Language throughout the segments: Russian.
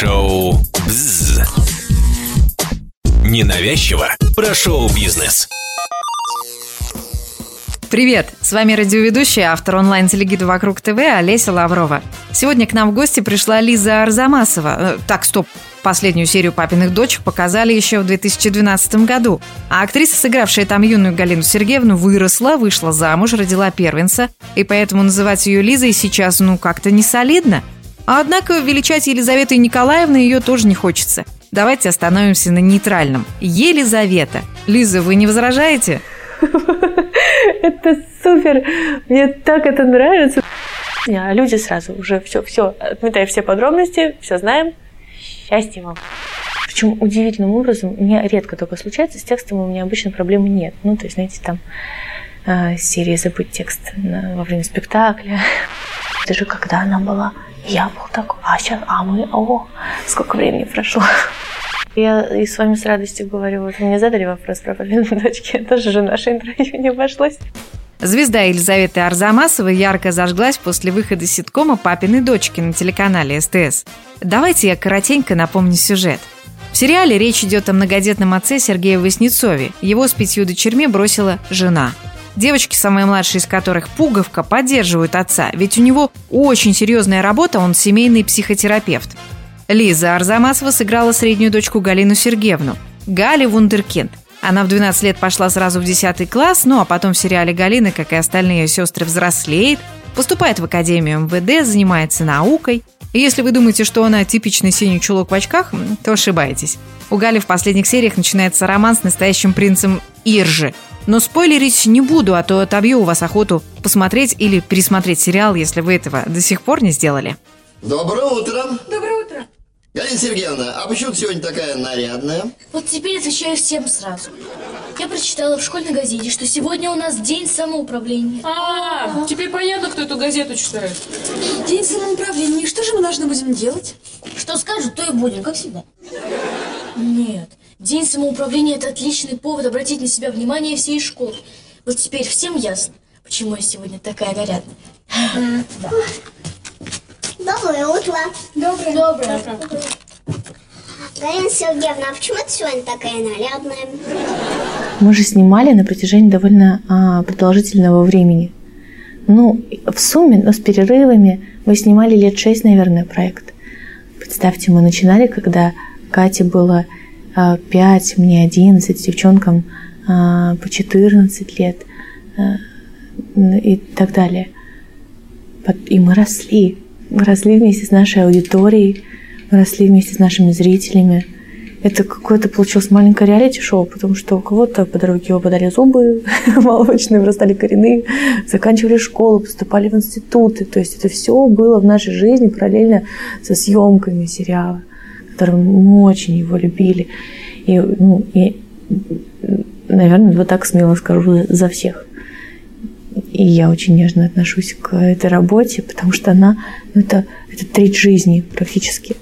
Шоу «Бзз». Ненавязчиво про шоу-бизнес. Привет! С вами радиоведущая, автор онлайн-телегида «Вокруг ТВ» Олеся Лаврова. Сегодня к нам в гости пришла Лиза Арзамасова. Э, так, стоп, Последнюю серию «Папиных дочек» показали еще в 2012 году. А актриса, сыгравшая там юную Галину Сергеевну, выросла, вышла замуж, родила первенца, и поэтому называть ее Лизой сейчас, ну, как-то не солидно. А однако величать Елизаветой Николаевной ее тоже не хочется. Давайте остановимся на нейтральном. Елизавета. Лиза, вы не возражаете? Это супер! Мне так это нравится. А люди сразу уже все, все, отметая все подробности, все знаем, Счастья вам. Причем удивительным образом, меня редко только случается, с текстом у меня обычно проблемы нет. Ну, то есть, знаете, там э, серия «Забыть текст» на, во время спектакля. Даже когда она была, я был такой, а сейчас, а мы, о, сколько времени прошло. Я и с вами с радостью говорю, вот мне задали вопрос про папины дочки, тоже же наше интервью не обошлось. Звезда Елизаветы Арзамасова ярко зажглась после выхода ситкома «Папины дочки» на телеканале СТС. Давайте я коротенько напомню сюжет. В сериале речь идет о многодетном отце Сергея Васнецове. Его с пятью дочерьми бросила жена. Девочки, самые младшие из которых Пуговка, поддерживают отца, ведь у него очень серьезная работа, он семейный психотерапевт. Лиза Арзамасова сыграла среднюю дочку Галину Сергеевну. Галя Вундеркинд – она в 12 лет пошла сразу в 10 класс, ну а потом в сериале Галина, как и остальные ее сестры, взрослеет, поступает в Академию МВД, занимается наукой. И если вы думаете, что она типичный синий чулок в очках, то ошибаетесь. У Гали в последних сериях начинается роман с настоящим принцем Иржи. Но спойлерить не буду, а то отобью у вас охоту посмотреть или пересмотреть сериал, если вы этого до сих пор не сделали. Доброе утро. Доброе утро. Галина Сергеевна, а почему ты сегодня такая нарядная? Вот теперь отвечаю всем сразу. Я прочитала в школьной газете, что сегодня у нас день самоуправления. А, -а, -а. теперь понятно, кто эту газету читает. День самоуправления. Что же мы должны будем делать? Что скажут, то и будем, как всегда. Нет, день самоуправления – это отличный повод обратить на себя внимание всей школы. Вот теперь всем ясно, почему я сегодня такая нарядная. Да. Доброе утро. Доброе. Доброе. Галина Сергеевна, а почему ты сегодня такая нарядная? Мы же снимали на протяжении довольно а, продолжительного времени. Ну, в сумме, но с перерывами, мы снимали лет шесть, наверное, проект. Представьте, мы начинали, когда Кате было 5, мне 11, девчонкам а, по 14 лет а, и так далее. И мы росли. Мы росли вместе с нашей аудиторией, мы росли вместе с нашими зрителями. Это какое-то получилось маленькое реалити-шоу, потому что у кого-то по дороге выпадали зубы, молочные вырастали коренные, заканчивали школу, поступали в институты. То есть это все было в нашей жизни параллельно со съемками сериала, которым мы очень его любили. И, ну, и наверное, вот так смело скажу за всех. И я очень нежно отношусь к этой работе, потому что она, ну, это, это треть жизни практически.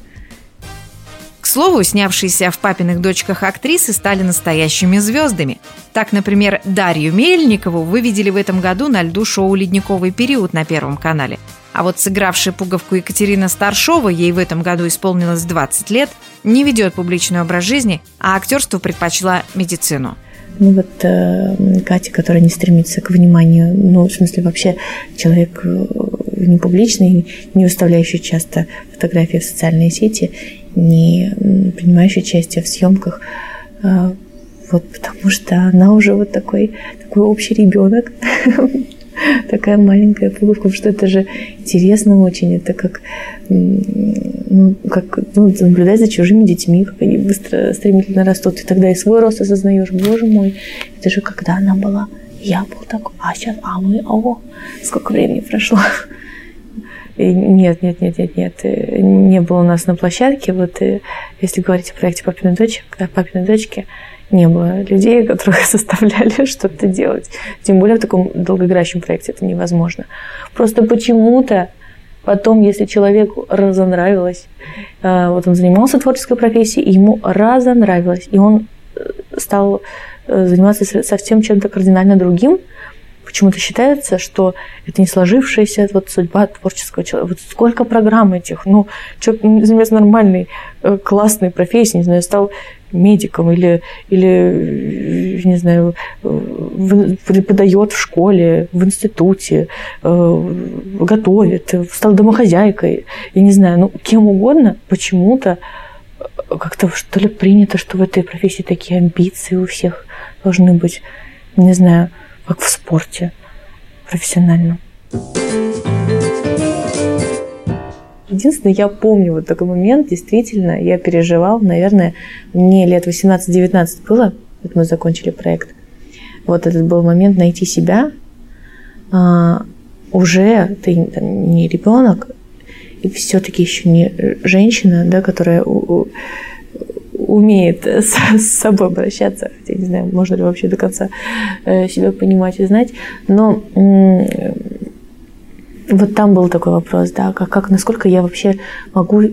К слову, снявшиеся в «Папиных дочках» актрисы стали настоящими звездами. Так, например, Дарью Мельникову вы видели в этом году на льду шоу «Ледниковый период» на Первом канале. А вот сыгравшая пуговку Екатерина Старшова, ей в этом году исполнилось 20 лет, не ведет публичный образ жизни, а актерству предпочла медицину – ну вот э, Катя, которая не стремится к вниманию, ну, в смысле, вообще человек э, не публичный, не выставляющий часто фотографии в социальные сети, не принимающий участие в съемках, э, вот потому что она уже вот такой, такой общий ребенок, такая маленькая пуговка, что это же интересно очень, это как, ну, как ну, наблюдать за чужими детьми, как они быстро, стремительно растут, и тогда и свой рост осознаешь, боже мой, это же когда она была, я был такой, а сейчас, а мы, о, сколько времени прошло. И нет, нет, нет, нет, нет, э, не было у нас на площадке, вот э, если говорить о проекте «Папины дочки», «Папины дочки», не было людей, которые заставляли что-то делать. Тем более в таком долгоиграющем проекте это невозможно. Просто почему-то потом, если человеку разонравилось, э, вот он занимался творческой профессией, ему разонравилось, и он э, стал э, заниматься совсем чем-то кардинально другим, почему-то считается, что это не сложившаяся вот судьба творческого человека. Вот сколько программ этих, ну, человек занимается нормальной, классной профессией, не знаю, стал медиком или, или не знаю, преподает в школе, в институте, э, готовит, стал домохозяйкой, я не знаю, ну, кем угодно, почему-то как-то что ли принято, что в этой профессии такие амбиции у всех должны быть, не знаю, как в спорте профессиональном. Единственное, я помню вот такой момент, действительно, я переживал, наверное, мне лет 18-19 было, вот мы закончили проект. Вот этот был момент найти себя. А, уже ты там, не ребенок, и все-таки еще не женщина, да, которая у, умеет с, с собой обращаться, хотя не знаю, можно ли вообще до конца э, себя понимать и знать, но вот там был такой вопрос, да, как, как насколько я вообще могу э,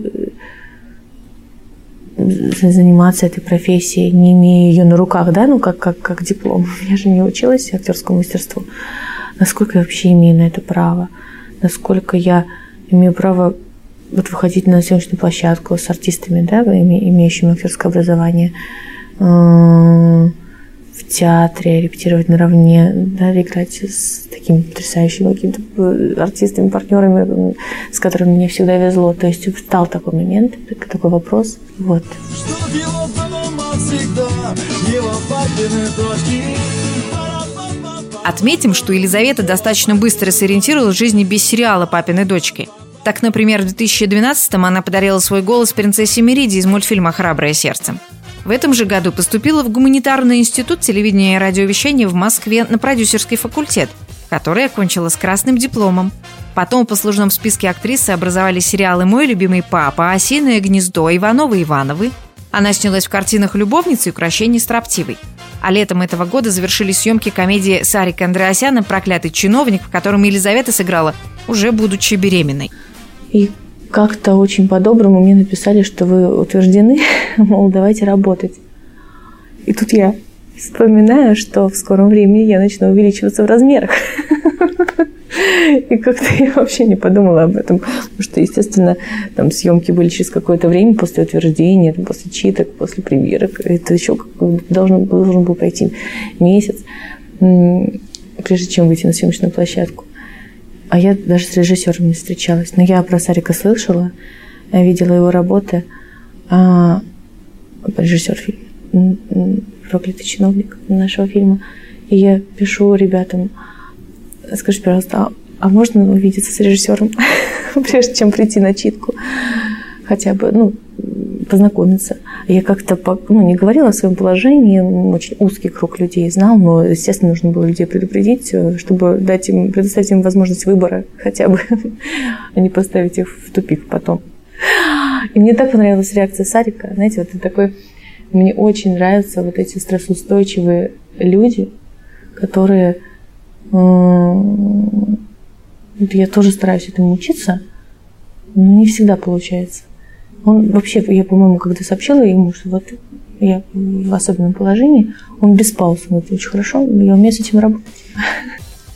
заниматься этой профессией, не имея ее на руках, да, ну как, как, как диплом. Я же не училась актерскому мастерству. Насколько я вообще имею на это право? Насколько я имею право вот выходить на съемочную площадку с артистами, да, имеющими актерское образование, в театре, репетировать наравне, да, играть с такими потрясающими какими-то э, артистами, партнерами, с которыми мне всегда везло. То есть стал такой момент, такой вопрос. Вот. Отметим, что Елизавета достаточно быстро сориентировалась в жизни без сериала «Папины дочки». Так, например, в 2012-м она подарила свой голос принцессе Мериди из мультфильма «Храброе сердце». В этом же году поступила в Гуманитарный институт телевидения и радиовещания в Москве на продюсерский факультет, который окончила с красным дипломом. Потом в послужном списке актрисы образовали сериалы «Мой любимый папа», «Осиное гнездо», «Ивановы Ивановы». Она снялась в картинах «Любовница» и «Укращение строптивой». А летом этого года завершили съемки комедии Сарика Андреасяна «Проклятый чиновник», в котором Елизавета сыграла, уже будучи беременной. И как-то очень по-доброму мне написали, что вы утверждены, мол, давайте работать. И тут я вспоминаю, что в скором времени я начну увеличиваться в размерах. И как-то я вообще не подумала об этом, потому что, естественно, там съемки были через какое-то время после утверждения, после читок, после премьерок. Это еще должен, должен был пройти месяц, прежде чем выйти на съемочную площадку. А я даже с режиссером не встречалась. Но я про Сарика слышала, видела его работы. А, режиссер фильма, проклятый чиновник нашего фильма. И я пишу ребятам, скажите, пожалуйста, а, а можно увидеться с режиссером, прежде чем прийти на читку? Хотя бы, ну, познакомиться. Я как-то ну, не говорила о своем положении, очень узкий круг людей знал, но, естественно, нужно было людей предупредить, э, чтобы дать им, предоставить им возможность выбора хотя бы, а не поставить их в тупик потом. И мне так понравилась реакция Сарика. Знаете, вот такой... Мне очень нравятся вот эти стрессоустойчивые люди, которые... Я тоже стараюсь этому учиться, но не всегда получается. Он вообще, я, по-моему, когда сообщила ему, что вот я в особенном положении, он без пауз, он это очень хорошо, я умею с этим работать.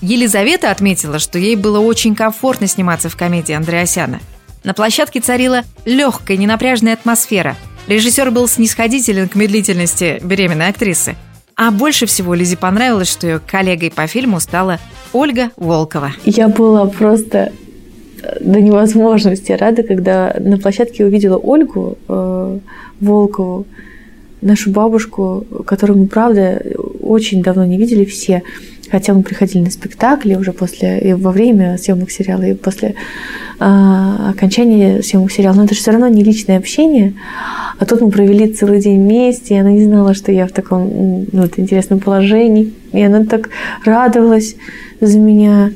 Елизавета отметила, что ей было очень комфортно сниматься в комедии Андреасяна. На площадке царила легкая, ненапряжная атмосфера. Режиссер был снисходителен к медлительности беременной актрисы. А больше всего Лизе понравилось, что ее коллегой по фильму стала Ольга Волкова. Я была просто до невозможности рада, когда на площадке увидела Ольгу э, Волкову, нашу бабушку, которую мы, правда, очень давно не видели все. Хотя мы приходили на спектакли уже после, и во время съемок сериала, и после э, окончания съемок сериала. Но это же все равно не личное общение. А тут мы провели целый день вместе, и она не знала, что я в таком ну, вот, интересном положении. И она так радовалась за меня.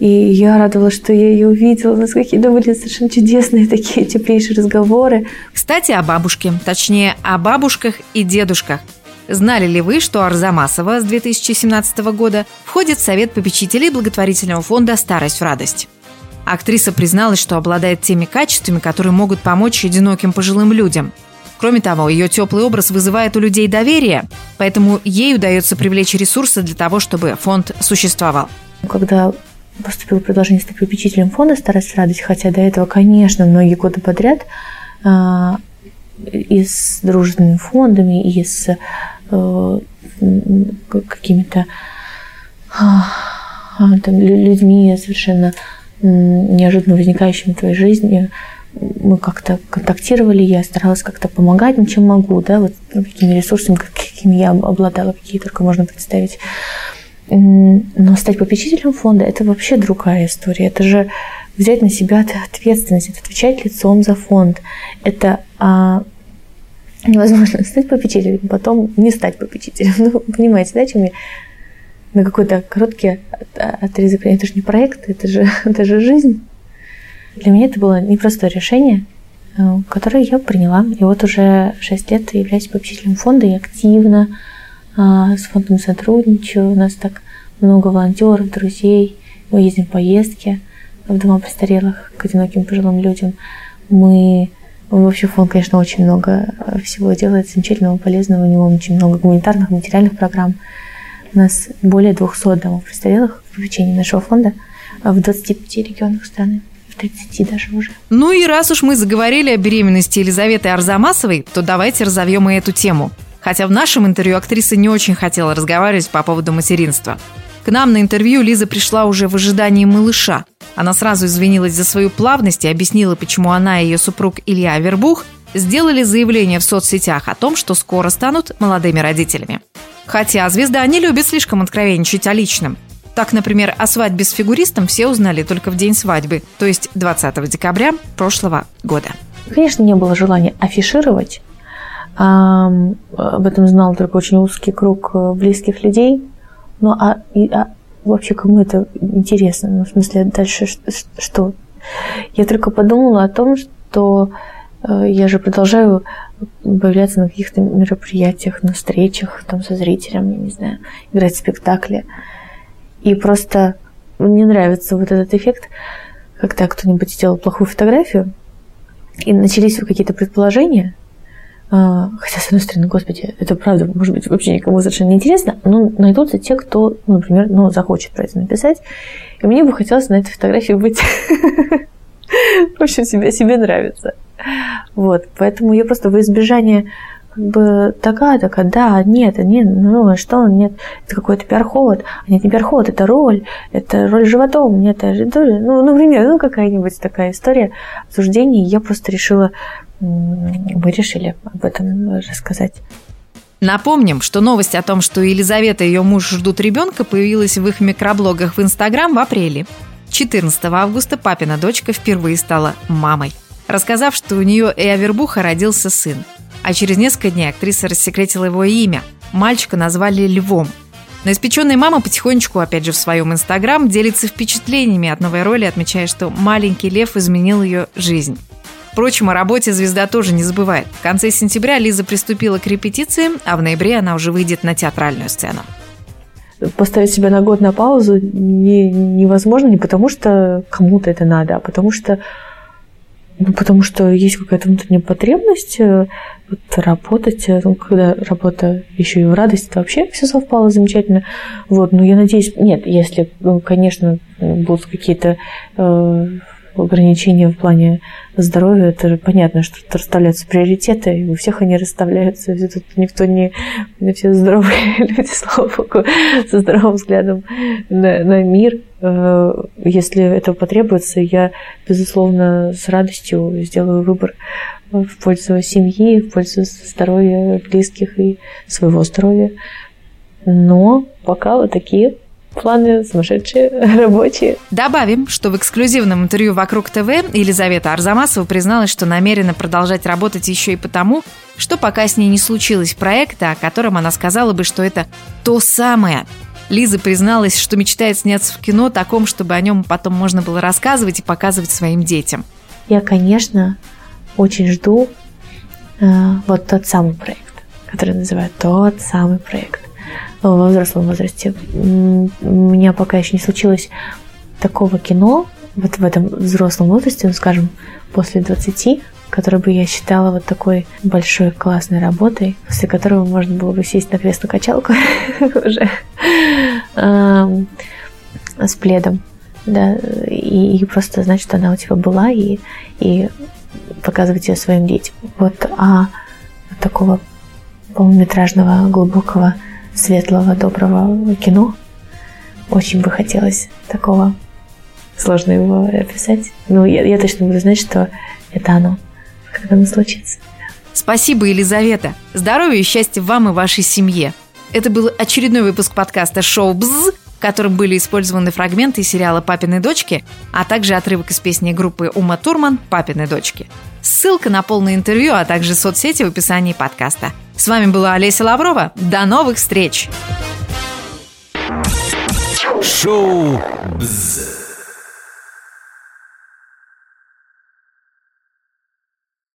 И я радовалась, что я ее увидела. У нас какие-то были совершенно чудесные такие теплейшие разговоры. Кстати, о бабушке. Точнее, о бабушках и дедушках. Знали ли вы, что Арзамасова с 2017 года входит в Совет попечителей благотворительного фонда «Старость в радость»? Актриса призналась, что обладает теми качествами, которые могут помочь одиноким пожилым людям. Кроме того, ее теплый образ вызывает у людей доверие, поэтому ей удается привлечь ресурсы для того, чтобы фонд существовал. Когда поступило предложение стать попечителем фонда «Старость радость», хотя до этого, конечно, многие годы подряд а, и с дружественными фондами, и с э, какими-то а, там, людьми совершенно неожиданно возникающими в твоей жизни, мы как-то контактировали, я старалась как-то помогать, чем могу, да, вот ну, какими ресурсами, какими я обладала, какие только можно представить. Но стать попечителем фонда – это вообще другая история. Это же взять на себя ответственность, это отвечать лицом за фонд. Это а, невозможно стать попечителем, потом не стать попечителем. Ну, понимаете, да, чем я на какой-то короткий отрезок Это же не проект, это же, это же жизнь. Для меня это было непростое решение, э, которое я приняла. И вот уже 6 лет являюсь попечителем фонда и активно а, с фондом сотрудничаю. У нас так много волонтеров, друзей. Мы ездим в поездки в дома престарелых к одиноким пожилым людям. Мы Вообще фонд, конечно, очень много всего делает замечательного, полезного. У него очень много гуманитарных, материальных программ. У нас более 200 домов престарелых в попечении нашего фонда в 25 регионах страны. 30 даже уже. Ну и раз уж мы заговорили о беременности Елизаветы Арзамасовой, то давайте разовьем и эту тему. Хотя в нашем интервью актриса не очень хотела разговаривать по поводу материнства. К нам на интервью Лиза пришла уже в ожидании малыша. Она сразу извинилась за свою плавность и объяснила, почему она и ее супруг Илья Вербух сделали заявление в соцсетях о том, что скоро станут молодыми родителями. Хотя звезда не любит слишком откровенничать о личном. Так, например, о свадьбе с фигуристом все узнали только в день свадьбы, то есть 20 декабря прошлого года. Конечно, не было желания афишировать. Об этом знал только очень узкий круг э, близких людей. Ну, а, и, а вообще кому это интересно? Ну, в смысле, дальше что? Я только подумала о том, что э, я же продолжаю появляться на каких-то мероприятиях, на встречах там со зрителем, я не знаю, играть в спектакле. И просто мне нравится вот этот эффект, когда кто-нибудь сделал плохую фотографию, и начались какие-то предположения, хотя, с одной стороны, господи, это правда, может быть, вообще никому совершенно не интересно, но найдутся те, кто, ну, например, ну, захочет про это написать. И мне бы хотелось на этой фотографии быть. В общем, себе, себе нравится. Вот, поэтому я просто во избежание как бы такая, такая, да, нет, нет, ну а что, нет, это какой-то пиар-ход, а нет, не пиар-ход, это роль, это роль животом, нет, это, ну, например, ну какая-нибудь такая история обсуждений, я просто решила, мы решили об этом рассказать. Напомним, что новость о том, что Елизавета и ее муж ждут ребенка, появилась в их микроблогах в Инстаграм в апреле. 14 августа папина дочка впервые стала мамой, рассказав, что у нее и Авербуха родился сын. А через несколько дней актриса рассекретила его имя. Мальчика назвали Львом. Но испеченная мама потихонечку, опять же, в своем инстаграм делится впечатлениями от новой роли, отмечая, что маленький лев изменил ее жизнь. Впрочем, о работе звезда тоже не забывает. В конце сентября Лиза приступила к репетициям, а в ноябре она уже выйдет на театральную сцену поставить себя на год на паузу не, невозможно не потому, что кому-то это надо, а потому что ну, потому что есть какая-то внутренняя потребность э, вот, работать, э, ну, когда работа еще и в радость, то вообще все совпало замечательно. Вот, но я надеюсь, нет, если, ну, конечно, будут какие-то э, ограничения в плане здоровья, это понятно, что расставляются приоритеты, и у всех они расставляются. Тут никто не... Все здоровые люди, слава богу, со здоровым взглядом на, на мир. Э, если это потребуется, я, безусловно, с радостью сделаю выбор в пользу семьи, в пользу здоровья близких и своего здоровья. Но пока вот такие планы сумасшедшие, рабочие. Добавим, что в эксклюзивном интервью «Вокруг ТВ» Елизавета Арзамасова призналась, что намерена продолжать работать еще и потому, что пока с ней не случилось проекта, о котором она сказала бы, что это то самое. Лиза призналась, что мечтает сняться в кино таком, чтобы о нем потом можно было рассказывать и показывать своим детям. Я, конечно, очень жду э, вот тот самый проект, который называют тот самый проект во взрослом возрасте. У меня пока еще не случилось такого кино, вот в этом взрослом возрасте, ну, скажем, после 20, которое бы я считала вот такой большой классной работой, после которого можно было бы сесть на кресло-качалку уже. с пледом, да, и, просто знать, что она у тебя была, и, и показывать ее своим детям. Вот, а такого полнометражного, глубокого, светлого, доброго кино очень бы хотелось такого. Сложно его описать. Ну, я, я точно буду знать, что это оно, когда оно случится. Спасибо, Елизавета. Здоровья и счастья вам и вашей семье. Это был очередной выпуск подкаста «Шоу БЗ», в котором были использованы фрагменты сериала «Папины дочки», а также отрывок из песни группы Ума Турман «Папины дочки». Ссылка на полное интервью, а также соцсети в описании подкаста. С вами была Олеся Лаврова. До новых встреч! Шоу «Бзз».